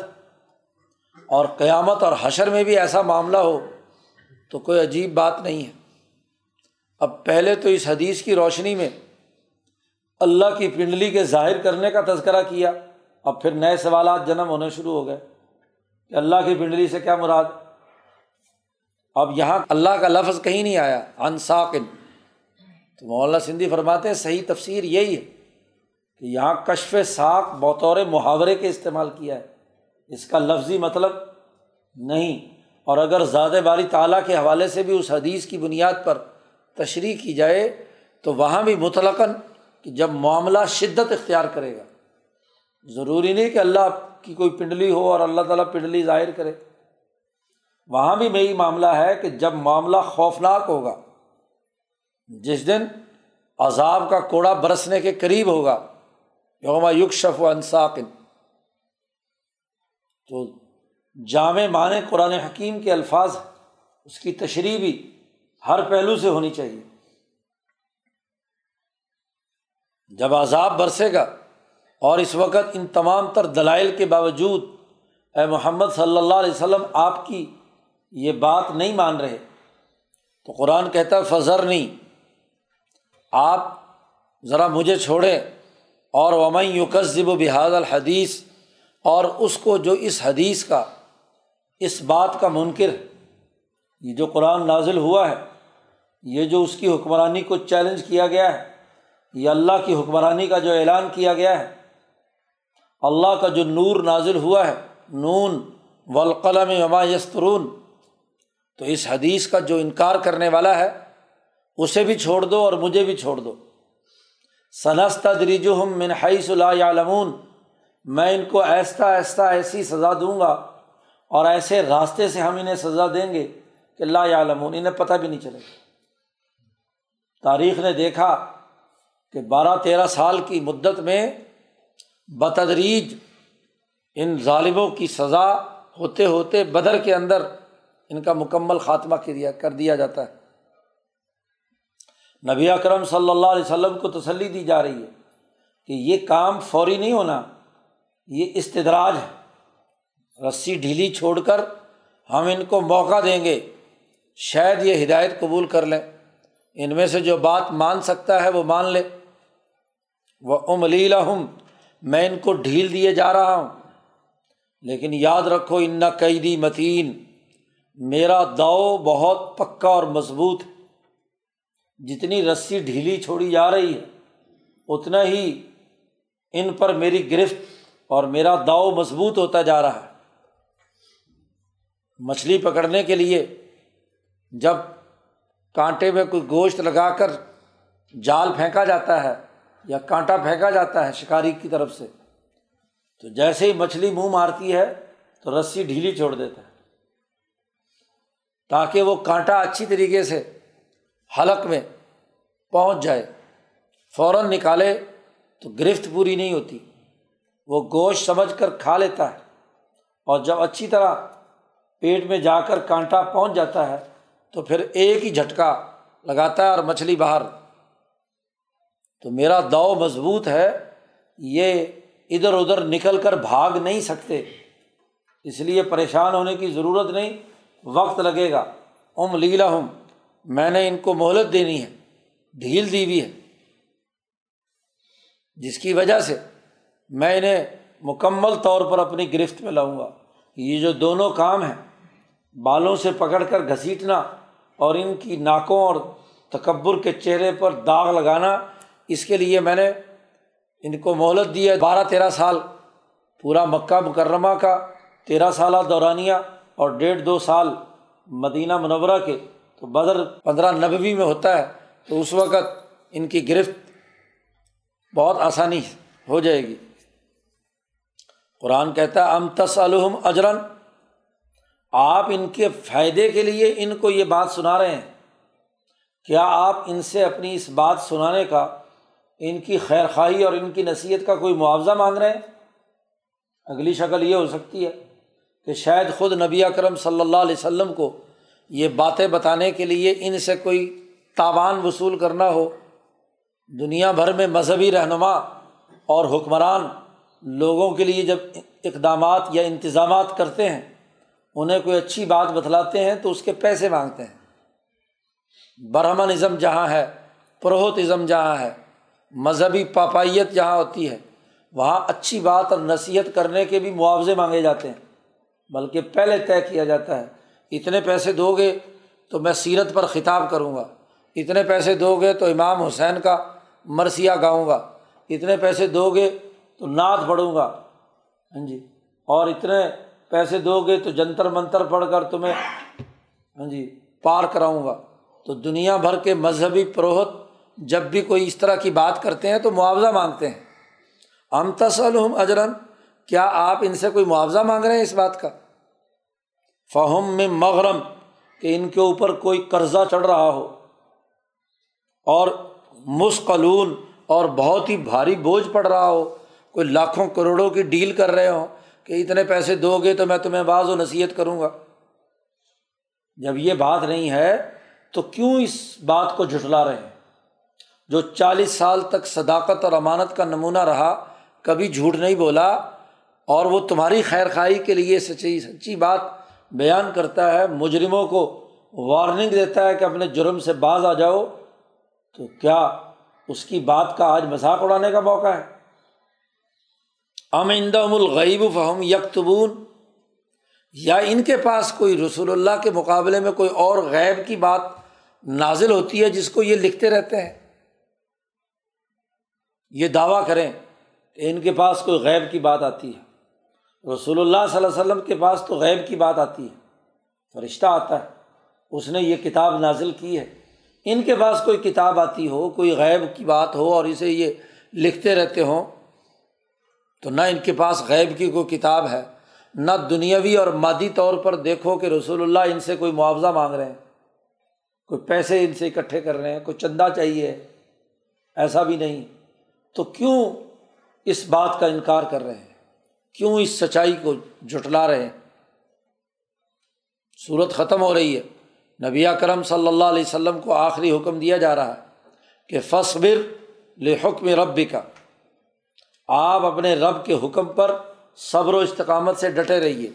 اور قیامت اور حشر میں بھی ایسا معاملہ ہو تو کوئی عجیب بات نہیں ہے۔ اب پہلے تو اس حدیث کی روشنی میں اللہ کی پنڈلی کے ظاہر کرنے کا تذکرہ کیا، اب پھر نئے سوالات جنم ہونے شروع ہو گئے کہ اللہ کی پنڈلی سے کیا مراد؟ اب یہاں اللہ کا لفظ کہیں نہیں آیا انساکن تو مولانا سندھی فرماتے ہیں صحیح تفسیر یہی ہے کہ یہاں کشف ساک بطور محاورے کے استعمال کیا ہے۔ اس کا لفظی مطلب نہیں۔ اور اگر زیادہ باری تعالیٰ کے حوالے سے بھی اس حدیث کی بنیاد پر تشریح کی جائے تو وہاں بھی مطلقاً کہ جب معاملہ شدت اختیار کرے گا۔ ضروری نہیں کہ اللہ کی کوئی پنڈلی ہو اور اللہ تعالیٰ پنڈلی ظاہر کرے۔ وہاں بھی میری معاملہ ہے کہ جب معاملہ خوفناک ہوگا جس دن عذاب کا کوڑا برسنے کے قریب ہوگا یوما یق شف و انصاقن تو جامع معنی قرآن حکیم کے الفاظ اس کی تشریح بھی ہر پہلو سے ہونی چاہیے۔ جب عذاب برسے گا اور اس وقت ان تمام تر دلائل کے باوجود اے محمد صلی اللہ علیہ وسلم آپ کی یہ بات نہیں مان رہے، تو قرآن کہتا فضر نہیں آپ ذرا مجھے چھوڑیں اور ومئی یوکذب و بحاد الحدیث اور اس کو جو اس حدیث کا، اس بات کا منکر، یہ جو قرآن نازل ہوا ہے، یہ جو اس کی حکمرانی کو چیلنج کیا گیا ہے، یہ اللہ کی حکمرانی کا جو اعلان کیا گیا ہے، اللہ کا جو نور نازل ہوا ہے، نون والقلم وما یسترون تو اس حدیث کا جو انکار کرنے والا ہے اسے بھی چھوڑ دو اور مجھے بھی چھوڑ دو۔ سنستا دریجو ہم منحص اللہ عالمون میں ان کو ایستا ایستا ایسی سزا دوں گا اور ایسے راستے سے ہم انہیں سزا دیں گے کہ اللہ عالمون انہیں پتہ بھی نہیں چلے تاریخ نے دیکھا کہ بارہ تیرہ سال کی مدت میں بتدریج ان ظالموں کی سزا ہوتے ہوتے بدر کے اندر ان کا مکمل خاتمہ کر دیا جاتا ہے۔ نبی اکرم صلی اللہ علیہ وسلم کو تسلی دی جا رہی ہے کہ یہ کام فوری نہیں ہونا، یہ استدراج ہے۔ رسی ڈھیلی چھوڑ کر ہم ان کو موقع دیں گے، شاید یہ ہدایت قبول کر لیں۔ ان میں سے جو بات مان سکتا ہے وہ مان لے۔ وہ املیلا ہوں میں ان کو ڈھیل دیے جا رہا ہوں۔ لیکن یاد رکھو، ان قیدی متین، میرا داؤ بہت پکا اور مضبوط جتنی رسی ڈھیلی چھوڑی جا رہی ہے، اتنا ہی ان پر میری گرفت اور میرا داؤ مضبوط ہوتا جا رہا ہے۔ مچھلی پکڑنے کے لیے جب کانٹے میں کوئی گوشت لگا کر جال پھینکا جاتا ہے یا کانٹا پھینکا جاتا ہے شکاری کی طرف سے، تو جیسے ہی مچھلی منہ مارتی ہے تو رسی ڈھیلی چھوڑ دیتا ہے تاکہ وہ کانٹا اچھی طریقے سے حلق میں پہنچ جائے، فوراً نکالے تو گرفت پوری نہیں ہوتی۔ وہ گوشت سمجھ کر کھا لیتا ہے اور جب اچھی طرح پیٹ میں جا کر کانٹا پہنچ جاتا ہے تو پھر ایک ہی جھٹکا لگاتا ہے اور مچھلی باہر۔ تو میرا داؤ مضبوط ہے، یہ ادھر ادھر نکل کر بھاگ نہیں سکتے۔ اس لیے پریشان ہونے کی ضرورت نہیں، وقت لگے گا۔ ام لیلا ہوں میں نے ان کو مہلت دینی ہے، ڈھیل دی ہوئی ہے۔ جس کی وجہ سے میں انہیں مکمل طور پر اپنی گرفت میں لاؤں گا۔ یہ جو دونوں کام ہیں، بالوں سے پکڑ کر گھسیٹنا اور ان کی ناکوں اور تکبر کے چہرے پر داغ لگانا، اس کے لیے میں نے ان کو مہلت دی ہے۔ بارہ تیرہ سال، پورا مکہ مکرمہ کا، تیرہ سالہ دورانیہ اور ڈیڑھ دو سال مدینہ منورہ کے تو بدر پندرہ نبوی میں ہوتا ہے، تو اس وقت ان کی گرفت بہت آسانی ہو جائے گی۔ قرآن کہتا ہے، ام تسلحم اجرن آپ ان کے فائدے کے لیے ان کو یہ بات سنا رہے ہیں۔ کیا آپ ان سے اپنی اس بات سنانے کا، ان کی خیر خواہی اور ان کی نصیحت کا کوئی معاوضہ مانگ رہے ہیں؟ اگلی شکل یہ ہو سکتی ہے کہ شاید خود نبی اکرم صلی اللہ علیہ وسلم کو یہ باتیں بتانے کے لیے ان سے کوئی تاوان وصول کرنا ہو، دنیا بھر میں مذہبی رہنما اور حکمران لوگوں کے لیے جب اقدامات یا انتظامات کرتے ہیں، انہیں کوئی اچھی بات بتلاتے ہیں تو اس کے پیسے مانگتے ہیں۔ برہمن ازم جہاں ہے پروہت ازم جہاں ہے، مذہبی پاپائیت جہاں ہوتی ہے، وہاں اچھی بات اور نصیحت کرنے کے بھی معاوضے مانگے جاتے ہیں، بلکہ پہلے طے کیا جاتا ہے۔ اتنے پیسے دو گے تو میں سیرت پر خطاب کروں گا۔ اتنے پیسے دو گے تو امام حسین کا مرثیہ گاؤں گا۔ اتنے پیسے دو گے تو نعت پڑھوں گا۔ ہاں جی۔ اور اتنے پیسے دو گے تو جنتر منتر پڑھ کر تمہیں ہاں جی پار کراؤں گا۔ تو دنیا بھر کے مذہبی پروہت جب بھی کوئی اس طرح کی بات کرتے ہیں تو معاوضہ مانگتے ہیں۔ ہم تسلم اجرن کیا آپ ان سے کوئی معاوضہ مانگ رہے ہیں اس بات کا؟ فہم میں مغرم، کہ ان کے اوپر کوئی قرضہ چڑھ رہا ہو۔ اور مسقلون، اور بہت ہی بھاری بوجھ پڑ رہا ہو۔ کوئی لاکھوں کروڑوں کی ڈیل کر رہے ہوں کہ اتنے پیسے دو گے تو میں تمہیں بعض و نصیحت کروں گا۔ جب یہ بات نہیں ہے تو کیوں اس بات کو جھٹلا رہے ہیں؟ جو چالیس سال تک صداقت اور امانت کا نمونہ رہا، کبھی جھوٹ نہیں بولا، اور وہ تمہاری خیر خائی کے لیے سچی سچی بات بیان کرتا ہے، مجرموں کو وارننگ دیتا ہے کہ اپنے جرم سے باز آ جاؤ۔ تو کیا اس کی بات کا آج مذاق اڑانے کا موقع ہے؟ امندم الغیب فہم یکتبون۔ یا ان کے پاس کوئی رسول اللہ کے مقابلے میں کوئی اور غیب کی بات نازل ہوتی ہے جس کو یہ لکھتے رہتے ہیں؟ یہ دعویٰ کریں کہ ان کے پاس کوئی غیب کی بات آتی ہے۔ رسول اللہ صلی اللہ علیہ وسلم کے پاس تو غیب کی بات آتی ہے، فرشتہ آتا ہے، اس نے یہ کتاب نازل کی ہے۔ ان کے پاس کوئی کتاب آتی ہو، کوئی غیب کی بات ہو اور اسے یہ لکھتے رہتے ہوں، تو نہ ان کے پاس غیب کی کوئی کتاب ہے، نہ دنیاوی اور مادی طور پر دیکھو کہ رسول اللہ ان سے کوئی معاوضہ مانگ رہے ہیں۔ کوئی پیسے ان سے اکٹھے کر رہے ہیں، کوئی چندہ چاہیے ایسا بھی نہیں۔ تو کیوں اس بات کا انکار کر رہے ہیں؟ کیوں اس سچائی کو جٹلا رہے ہیں؟ صورت ختم ہو رہی ہے۔ نبی کرم صلی اللہ علیہ وسلم کو آخری حکم دیا جا رہا ہے کہ فصبر لحکم رب کا آپ اپنے رب کے حکم پر صبر و استقامت سے ڈٹے رہیے۔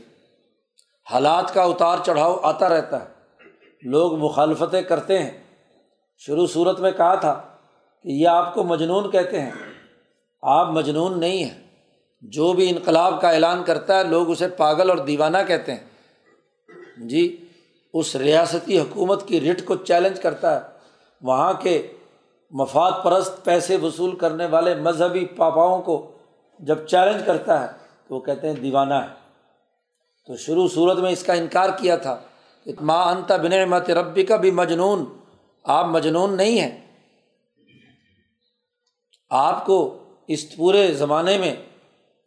حالات کا اتار چڑھاؤ آتا رہتا ہے۔ لوگ مخالفتیں کرتے ہیں۔ شروع صورت میں کہا تھا کہ یہ آپ کو مجنون کہتے ہیں۔ آپ مجنون نہیں ہیں۔ جو بھی انقلاب کا اعلان کرتا ہے، لوگ اسے پاگل اور دیوانہ کہتے ہیں۔ جی اس ریاستی حکومت کی رٹ کو چیلنج کرتا ہے۔ وہاں کے مفاد پرست پیسے وصول کرنے والے مذہبی پاپاؤں کو جب چیلنج کرتا ہے، تو وہ کہتے ہیں دیوانہ ہے۔ تو شروع صورت میں اس کا انکار کیا تھا کہ ماں انتا بن مت ربی کا بھی مجنون آپ مجنون نہیں ہیں۔ آپ کو اس پورے زمانے میں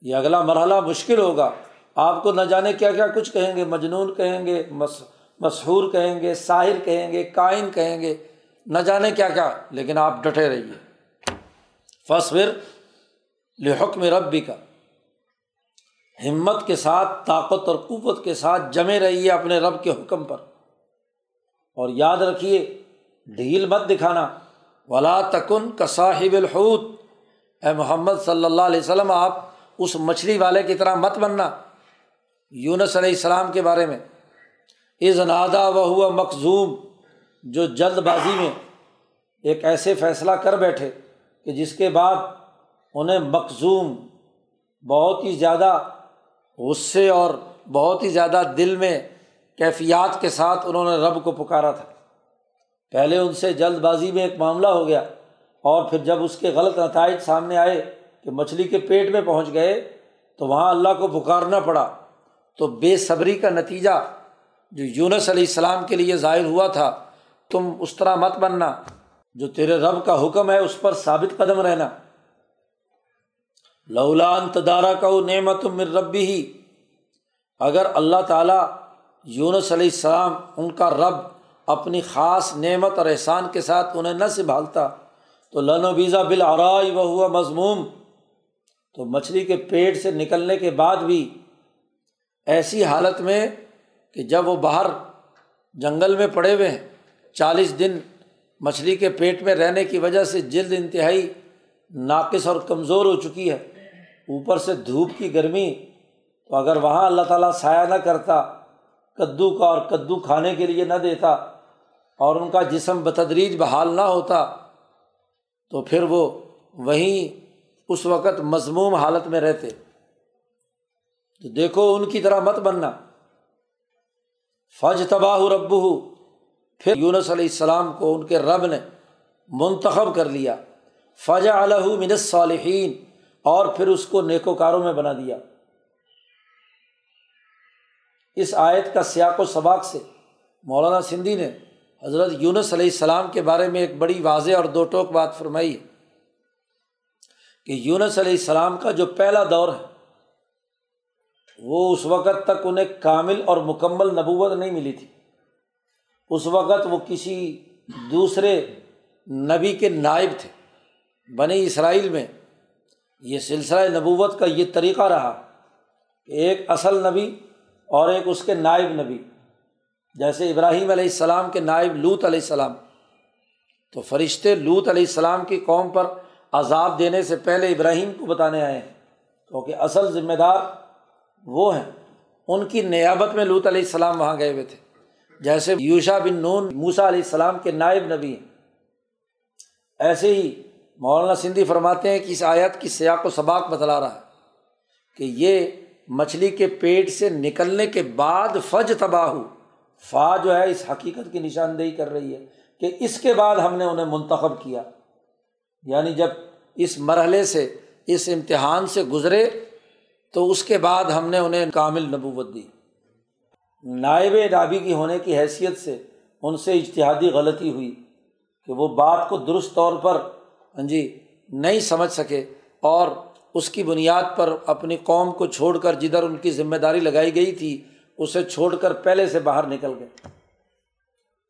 یہ اگلا مرحلہ مشکل ہوگا۔ آپ کو نہ جانے کیا کیا کچھ کہیں گے، مجنون کہیں گے مشہور کہیں گے، ساحر کہیں گے، کائن کہیں گے۔ نہ جانے کیا کیا، لیکن آپ ڈٹے رہیے۔ فصور لحکم ربی کا ہمت کے ساتھ، طاقت اور قوت کے ساتھ جمے رہیے اپنے رب کے حکم پر۔ اور یاد رکھیے، ڈھیل مت دکھانا۔ ولا تکن کا صاحب الحوت۔ اے محمد صلی اللہ علیہ وسلم، آپ اس مچھلی والے کی طرح مت بننا۔ یونس علیہ السلام کے بارے میں۔ از نادا و ہوا مخظوم جو جلد بازی میں ایک ایسے فیصلہ کر بیٹھے کہ جس کے بعد انہیں مخظوم بہت ہی زیادہ غصے اور بہت ہی زیادہ دل میں کیفیات کے ساتھ انہوں نے رب کو پکارا تھا۔ پہلے ان سے جلد بازی میں ایک معاملہ ہو گیا اور پھر جب اس کے غلط نتائج سامنے آئے کہ مچھلی کے پیٹ میں پہنچ گئے تو وہاں اللہ کو پکارنا پڑا۔ تو بے صبری کا نتیجہ جو یونس علیہ السلام کے لیے ظاہر ہوا تھا، تم اس طرح مت بننا۔ جو تیرے رب کا حکم ہے، اس پر ثابت قدم رہنا۔ لولان تدارا کا نعمت مر ربی ہی اگر اللہ تعالیٰ یونس علیہ السلام، ان کا رب، اپنی خاص نعمت اور احسان کے ساتھ انہیں نہ سنبھالتا، تو لن و ویزا بال آرائی و ہوا مضموم تو مچھلی کے پیٹ سے نکلنے کے بعد بھی ایسی حالت میں کہ جب وہ باہر جنگل میں پڑے ہوئے ہیں، چالیس دن مچھلی کے پیٹ میں رہنے کی وجہ سے جلد انتہائی ناقص اور کمزور ہو چکی ہے۔ اوپر سے دھوپ کی گرمی، تو اگر وہاں اللہ تعالیٰ سایہ نہ کرتا، کدو کا اور کدو کھانے کے لیے نہ دیتا اور ان کا جسم بتدریج بحال نہ ہوتا، تو پھر وہ وہیں اس وقت مضموم حالت میں رہتے۔ تو دیکھو ان کی طرح مت بننا۔ فج تباہ رب پھر یونس علیہ السلام کو ان کے رب نے منتخب کر لیا۔ فج من صالحین اور پھر اس کو نیک کاروں میں بنا دیا۔ اس آیت کا سیاق و سباق سے مولانا سندھی نے حضرت یونس علیہ السلام کے بارے میں ایک بڑی واضح اور دو ٹوک بات فرمائی۔ ہے کہ یونس علیہ السلام کا جو پہلا دور ہے، وہ اس وقت تک انہیں کامل اور مکمل نبوت نہیں ملی تھی۔ اس وقت وہ کسی دوسرے نبی کے نائب تھے۔ بنی اسرائیل میں یہ سلسلہ نبوت کا یہ طریقہ رہا کہ ایک اصل نبی اور ایک اس کے نائب نبی۔ جیسے ابراہیم علیہ السلام کے نائب لوت علیہ السلام۔ تو فرشتے لوت علیہ السلام کی قوم پر عذاب دینے سے پہلے ابراہیم کو بتانے آئے ہیں۔ کیونکہ اصل ذمہ دار وہ ہیں۔ ان کی نیابت میں لوت علیہ السلام وہاں گئے ہوئے تھے۔ جیسے یوشا بن نون موسا علیہ السلام کے نائب نبی ہیں۔ ایسے ہی مولانا سندھی فرماتے ہیں کہ اس آیت کی سیاق و سباق بتلا رہا ہے کہ یہ مچھلی کے پیٹ سے نکلنے کے بعد فج تباہ فا جو ہے اس حقیقت کی نشاندہی کر رہی ہے کہ اس کے بعد ہم نے انہیں منتخب کیا۔ یعنی جب اس مرحلے سے، اس امتحان سے گزرے تو اس کے بعد ہم نے انہیں کامل نبوت دی۔ نائب نابی کی ہونے کی حیثیت سے ان سے اشتہادی غلطی ہوئی کہ وہ بات کو درست طور پر ہاں جی نہیں سمجھ سکے اور اس کی بنیاد پر اپنی قوم کو چھوڑ کر جدھر ان کی ذمہ داری لگائی گئی تھی، اسے چھوڑ کر پہلے سے باہر نکل گئے۔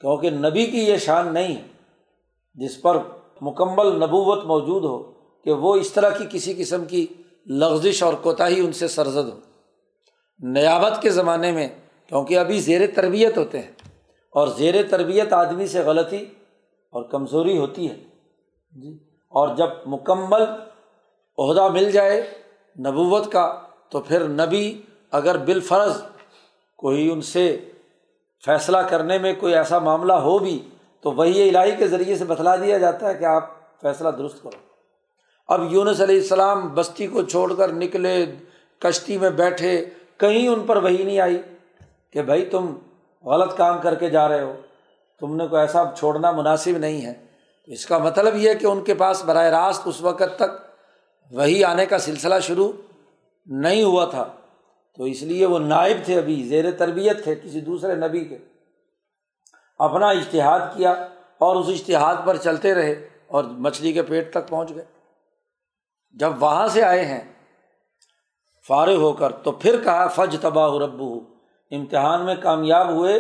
کیونکہ نبی کی یہ شان نہیں ہے جس پر مکمل نبوت موجود ہو کہ وہ اس طرح کی کسی قسم کی لغزش اور کوتاہی ان سے سرزد ہو۔ نیابت کے زمانے میں، کیونکہ ابھی زیر تربیت ہوتے ہیں اور زیر تربیت آدمی سے غلطی اور کمزوری ہوتی ہے۔ جی۔ اور جب مکمل عہدہ مل جائے نبوت کا، تو پھر نبی اگر بالفرض کوئی ان سے فیصلہ کرنے میں کوئی ایسا معاملہ ہو بھی، تو وہی الہی کے ذریعے سے بتلا دیا جاتا ہے کہ آپ فیصلہ درست کرو۔ اب یونس علیہ السلام بستی کو چھوڑ کر نکلے، کشتی میں بیٹھے، کہیں ان پر وہی نہیں آئی کہ بھائی تم غلط کام کر کے جا رہے ہو، تم نے کوئی ایسا چھوڑنا مناسب نہیں ہے۔ اس کا مطلب یہ کہ ان کے پاس براہ راست اس وقت تک وہی آنے کا سلسلہ شروع نہیں ہوا تھا۔ تو اس لیے وہ نائب تھے، ابھی زیر تربیت تھے کسی دوسرے نبی کے۔ اپنا اشتہاد کیا اور اس اشتہاد پر چلتے رہے اور مچھلی کے پیٹ تک پہنچ گئے۔ جب وہاں سے آئے ہیں، فارغ ہو کر تو پھر کہا، فج تباہ ربو امتحان میں کامیاب ہوئے۔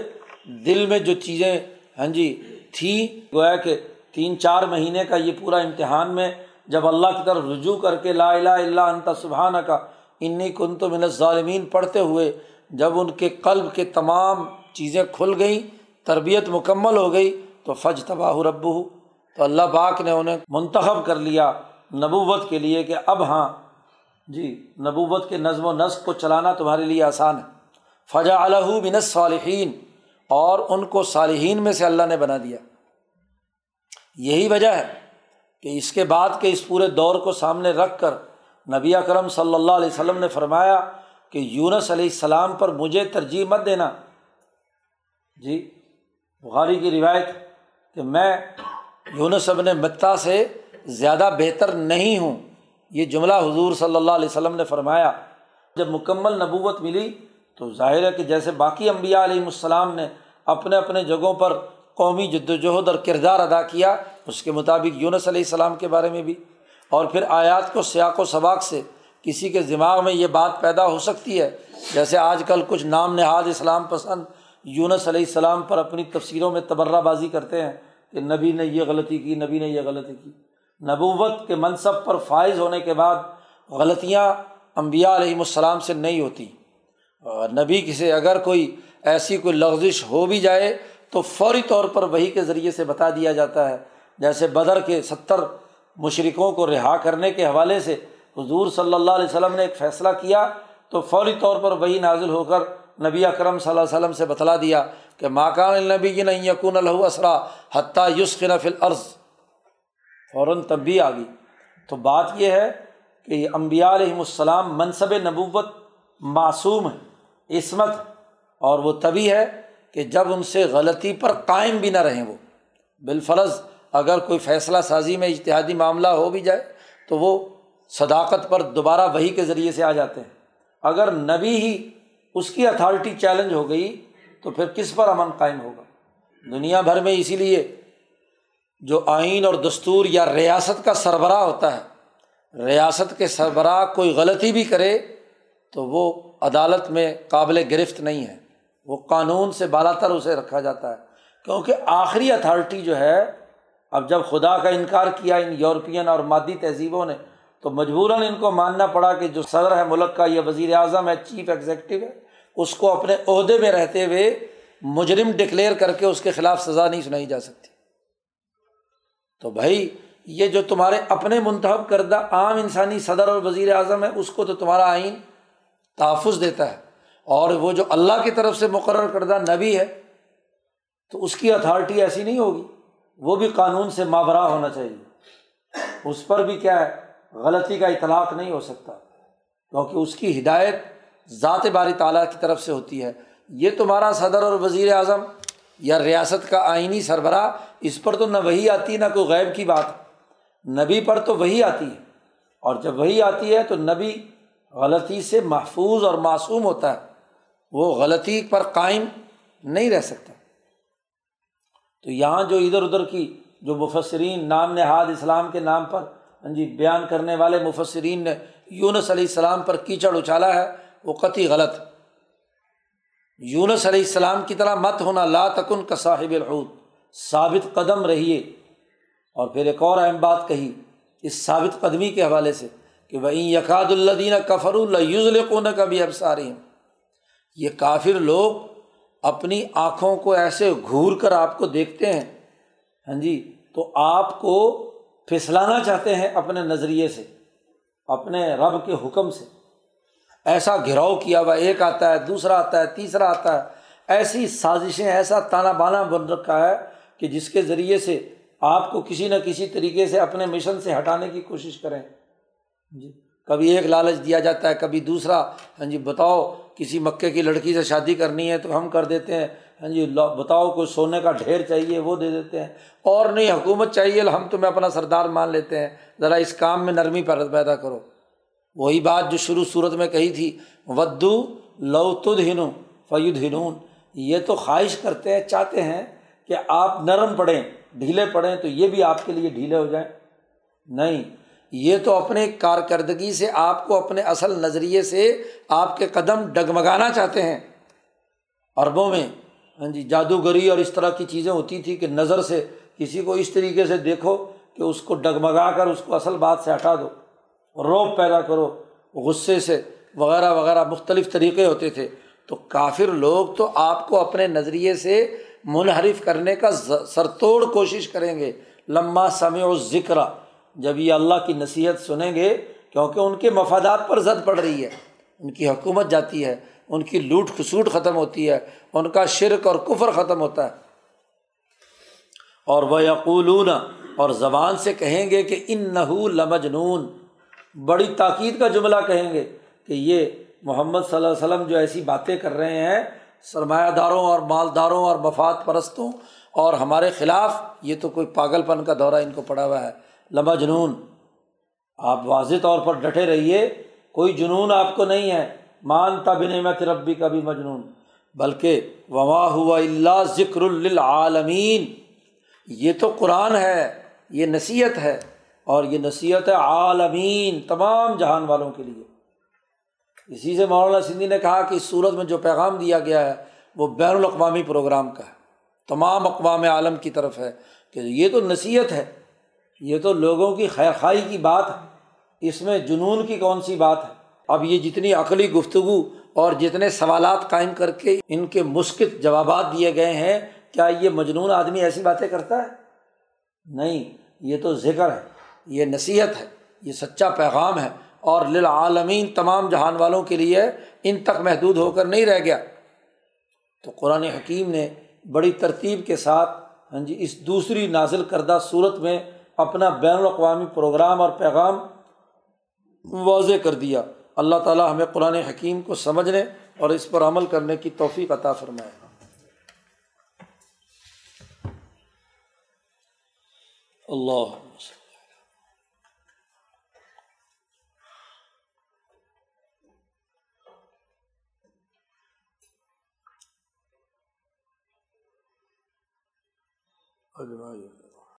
دل میں جو چیزیں ہاں جی تھیں گویا کہ تین چار مہینے کا یہ پورا امتحان میں جب اللہ کی طرف رجوع کر کے لا الہ الا انت سبحانہ کا انی کن تو من ظالمین پڑھتے ہوئے جب ان کے قلب کے تمام چیزیں کھل گئیں، تربیت مکمل ہو گئی، تو فج تباہ رب ہو تو اللہ پاک نے انہیں منتخب کر لیا۔ نبوت کے لیے کہ اب ہاں جی نبوت کے نظم و نسق کو چلانا تمہارے لیے آسان ہے۔ فجا الح بن صالحین اور ان کو صالحین میں سے اللہ نے بنا دیا۔ یہی وجہ ہے کہ اس کے بعد کے اس پورے دور کو سامنے رکھ کر نبی اکرم صلی اللہ علیہ وسلم نے فرمایا کہ یونس علیہ السلام پر مجھے ترجیح مت دینا۔ جی بخاری کی روایت کہ میں یونس ابن متا سے زیادہ بہتر نہیں ہوں۔ یہ جملہ حضور صلی اللہ علیہ وسلم نے فرمایا۔ جب مکمل نبوت ملی تو ظاہر ہے کہ جیسے باقی امبیا علیہم السلام نے اپنے اپنے جگہوں پر قومی جد وجہد اور کردار ادا کیا، اس کے مطابق یونس علیہ السلام کے بارے میں بھی۔ اور پھر آیات کو سیاق و سباق سے کسی کے دماغ میں یہ بات پیدا ہو سکتی ہے۔ جیسے آج کل کچھ نام نہاد اسلام پسند یونس علیہ السلام پر اپنی تفسیروں میں تبرہ بازی کرتے ہیں کہ نبی نے یہ غلطی کی، نبی نے یہ غلطی کی۔ نبوت کے منصب پر فائز ہونے کے بعد غلطیاں امبیا علیہم السلام سے نہیں ہوتی۔ اور نبی کسی اگر کوئی ایسی کوئی لغزش ہو بھی جائے تو فوری طور پر وہی کے ذریعے سے بتا دیا جاتا ہے۔ جیسے بدر کے ستر مشرقوں کو رہا کرنے کے حوالے سے حضور صلی اللہ علیہ وسلم نے ایک فیصلہ کیا تو فوری طور پر وہی نازل ہو کر نبی اکرم صلی اللہ علیہ وسلم سے بتلا دیا کہ ماکان النبی نہیں یقون الح اسرا حتیٰ یسقن فلعرض فوراً تب بھی آ گئی۔ تو بات یہ ہے کہ امبیا علیہم السلام منصب نبوت معصوم ہے عصمت اور وہ تبھی ہے کہ جب ان سے غلطی پر قائم بھی نہ رہیں وہ۔ بالفرض اگر کوئی فیصلہ سازی میں اشتہادی معاملہ ہو بھی جائے تو وہ صداقت پر دوبارہ وہی کے ذریعے سے آ جاتے ہیں۔ اگر نبی ہی اس کی اتھارٹی چیلنج ہو گئی تو پھر کس پر امن قائم ہوگا؟ دنیا بھر میں اسی لیے جو آئین اور دستور یا ریاست کا سربراہ ہوتا ہے، ریاست کے سربراہ کوئی غلطی بھی کرے تو وہ عدالت میں قابل گرفت نہیں ہے۔ وہ قانون سے بالا تر اسے رکھا جاتا ہے۔ کیونکہ آخری اتھارٹی جو ہے، اب جب خدا کا انکار کیا ان یورپین اور مادی تہذیبوں نے، تو مجبوراً ان کو ماننا پڑا کہ جو صدر ہے ملک کا، یہ وزیر اعظم ہے، چیف ایگزیکٹو ہے، اس کو اپنے عہدے میں رہتے ہوئے مجرم ڈکلیئر کر کے اس کے خلاف سزا نہیں سنائی جا سکتی۔ تو بھائی، یہ جو تمہارے اپنے منتخب کردہ عام انسانی صدر اور وزیر اعظم ہے، اس کو تو تمہارا آئین تحفظ دیتا ہے۔ اور وہ جو اللہ کی طرف سے مقرر کردہ نبی ہے، تو اس کی اتھارٹی ایسی نہیں ہوگی۔ وہ بھی قانون سے ماورا ہونا چاہیے۔ اس پر بھی کیا ہے، غلطی کا اطلاق نہیں ہو سکتا۔ کیونکہ اس کی ہدایت ذات باری تعالیٰ کی طرف سے ہوتی ہے۔ یہ تمہارا صدر اور وزیر اعظم یا ریاست کا آئینی سربراہ اس پر تو نہ وہی آتی نہ کوئی غیب کی بات۔ نبی پر تو وہی آتی ہے۔ اور جب وہی آتی ہے تو نبی غلطی سے محفوظ اور معصوم ہوتا ہے۔ وہ غلطی پر قائم نہیں رہ سکتا۔ تو یہاں جو ادھر ادھر کی جو مفسرین نام نہاد اسلام کے نام پر ہاں جی بیان کرنے والے مفسرین نے یونس علیہ السلام پر کیچڑ اچھالا ہے، وہ قطعی غلط۔ یونس علیہ السلام کی طرح مت ہونا، لا تکن کا صاحب الحود ثابت قدم رہیے۔ اور پھر ایک اور اہم بات کہی اس ثابت قدمی کے حوالے سے کہ وہ یقاد اللہ کفر اللہ کون کا بھی اب سارے یہ کافر لوگ اپنی آنکھوں کو ایسے گھور کر آپ کو دیکھتے ہیں۔ ہاں جی تو آپ کو پھسلانا چاہتے ہیں اپنے نظریے سے، اپنے رب کے حکم سے۔ ایسا گھراؤ کیا ہوا، ایک آتا ہے، دوسرا آتا ہے، تیسرا آتا ہے۔ ایسی سازشیں، ایسا تانا بانا بن رکھا ہے کہ جس کے ذریعے سے آپ کو کسی نہ کسی طریقے سے اپنے مشن سے ہٹانے کی کوشش کریں۔ جی کبھی ایک لالچ دیا جاتا ہے، کبھی دوسرا۔ ہاں جی بتاؤ، کسی مکے کی لڑکی سے شادی کرنی ہے تو ہم کر دیتے ہیں۔ ہاں جی بتاؤ، کوئی سونے کا ڈھیر چاہیے، وہ دے دیتے ہیں۔ اور نہیں، حکومت چاہیے، ہم تمہیں اپنا سردار مان لیتے ہیں۔ ذرا اس کام میں نرمی پیدا کرو۔ وہی بات جو شروع صورت میں کہی تھی، ودو لو تد ہنو فید ہنون یہ تو خواہش کرتے ہیں، چاہتے ہیں کہ آپ نرم پڑیں ڈھیلے پڑیں تو یہ بھی آپ کے لیے ڈھیلے ہو جائیں۔ نہیں، یہ تو اپنے کارکردگی سے، آپ کو اپنے اصل نظریے سے آپ کے قدم ڈگمگانا چاہتے ہیں۔ عربوں میں ہاں جی جادوگری اور اس طرح کی چیزیں ہوتی تھیں کہ نظر سے کسی کو اس طریقے سے دیکھو کہ اس کو ڈگمگا کر، اس کو اصل بات سے ہٹا دو۔ روب پیدا کرو، غصے سے وغیرہ وغیرہ، مختلف طریقے ہوتے تھے۔ تو کافر لوگ تو آپ کو اپنے نظریے سے منحرف کرنے کا سر توڑ کوشش کریں گے۔ لمبا سمے و ذکر جب یہ اللہ کی نصیحت سنیں گے، کیونکہ ان کے مفادات پر زد پڑ رہی ہے۔ ان کی حکومت جاتی ہے، ان کی لوٹ خسوٹ ختم ہوتی ہے، ان کا شرک اور کفر ختم ہوتا ہے۔ اور وہ یقولون اور زبان سے کہیں گے کہ ان نحو لمجنون۔ بڑی تاکید کا جملہ کہیں گے کہ یہ محمد صلی اللہ علیہ وسلم جو ایسی باتیں کر رہے ہیں سرمایہ داروں اور مالداروں اور مفاد پرستوں اور ہمارے خلاف یہ تو کوئی پاگل پن کا دورہ ان کو پڑا ہوا ہے۔ لمبا جنون، آپ واضح طور پر ڈٹے رہیے، کوئی جنون آپ کو نہیں ہے۔ مانتا بھی نہیں میں ربی کا بھی مجنون۔ بلکہ وما ہوا اللہ ذکر العالمین یہ تو قرآن ہے، یہ نصیحت ہے اور یہ نصیحت ہے عالمین، تمام جہان والوں کے لیے۔ اسی سے مولانا سندھی نے کہا کہ اس صورت میں جو پیغام دیا گیا ہے، وہ بین الاقوامی پروگرام کا ہے۔ تمام اقوام عالم کی طرف ہے کہ یہ تو نصیحت ہے، یہ تو لوگوں کی خیر خائی کی بات ہے۔ اس میں جنون کی کون سی بات ہے؟ اب یہ جتنی عقلی گفتگو اور جتنے سوالات قائم کر کے ان کے مسکت جوابات دیے گئے ہیں، کیا یہ مجنون آدمی ایسی باتیں کرتا ہے؟ نہیں، یہ تو ذکر ہے، یہ نصیحت ہے، یہ سچا پیغام ہے۔ اور للعالمین تمام جہان والوں کے لیے ان تک محدود ہو کر نہیں رہ گیا۔ تو قرآن حکیم نے بڑی ترتیب کے ساتھ ہاں جی اس دوسری نازل کردہ صورت میں اپنا بین الاقوامی پروگرام اور پیغام واضح کر دیا۔ اللہ تعالیٰ ہمیں قرآن حکیم کو سمجھنے اور اس پر عمل کرنے کی توفیق عطا فرمائے۔ اللہ اجمائی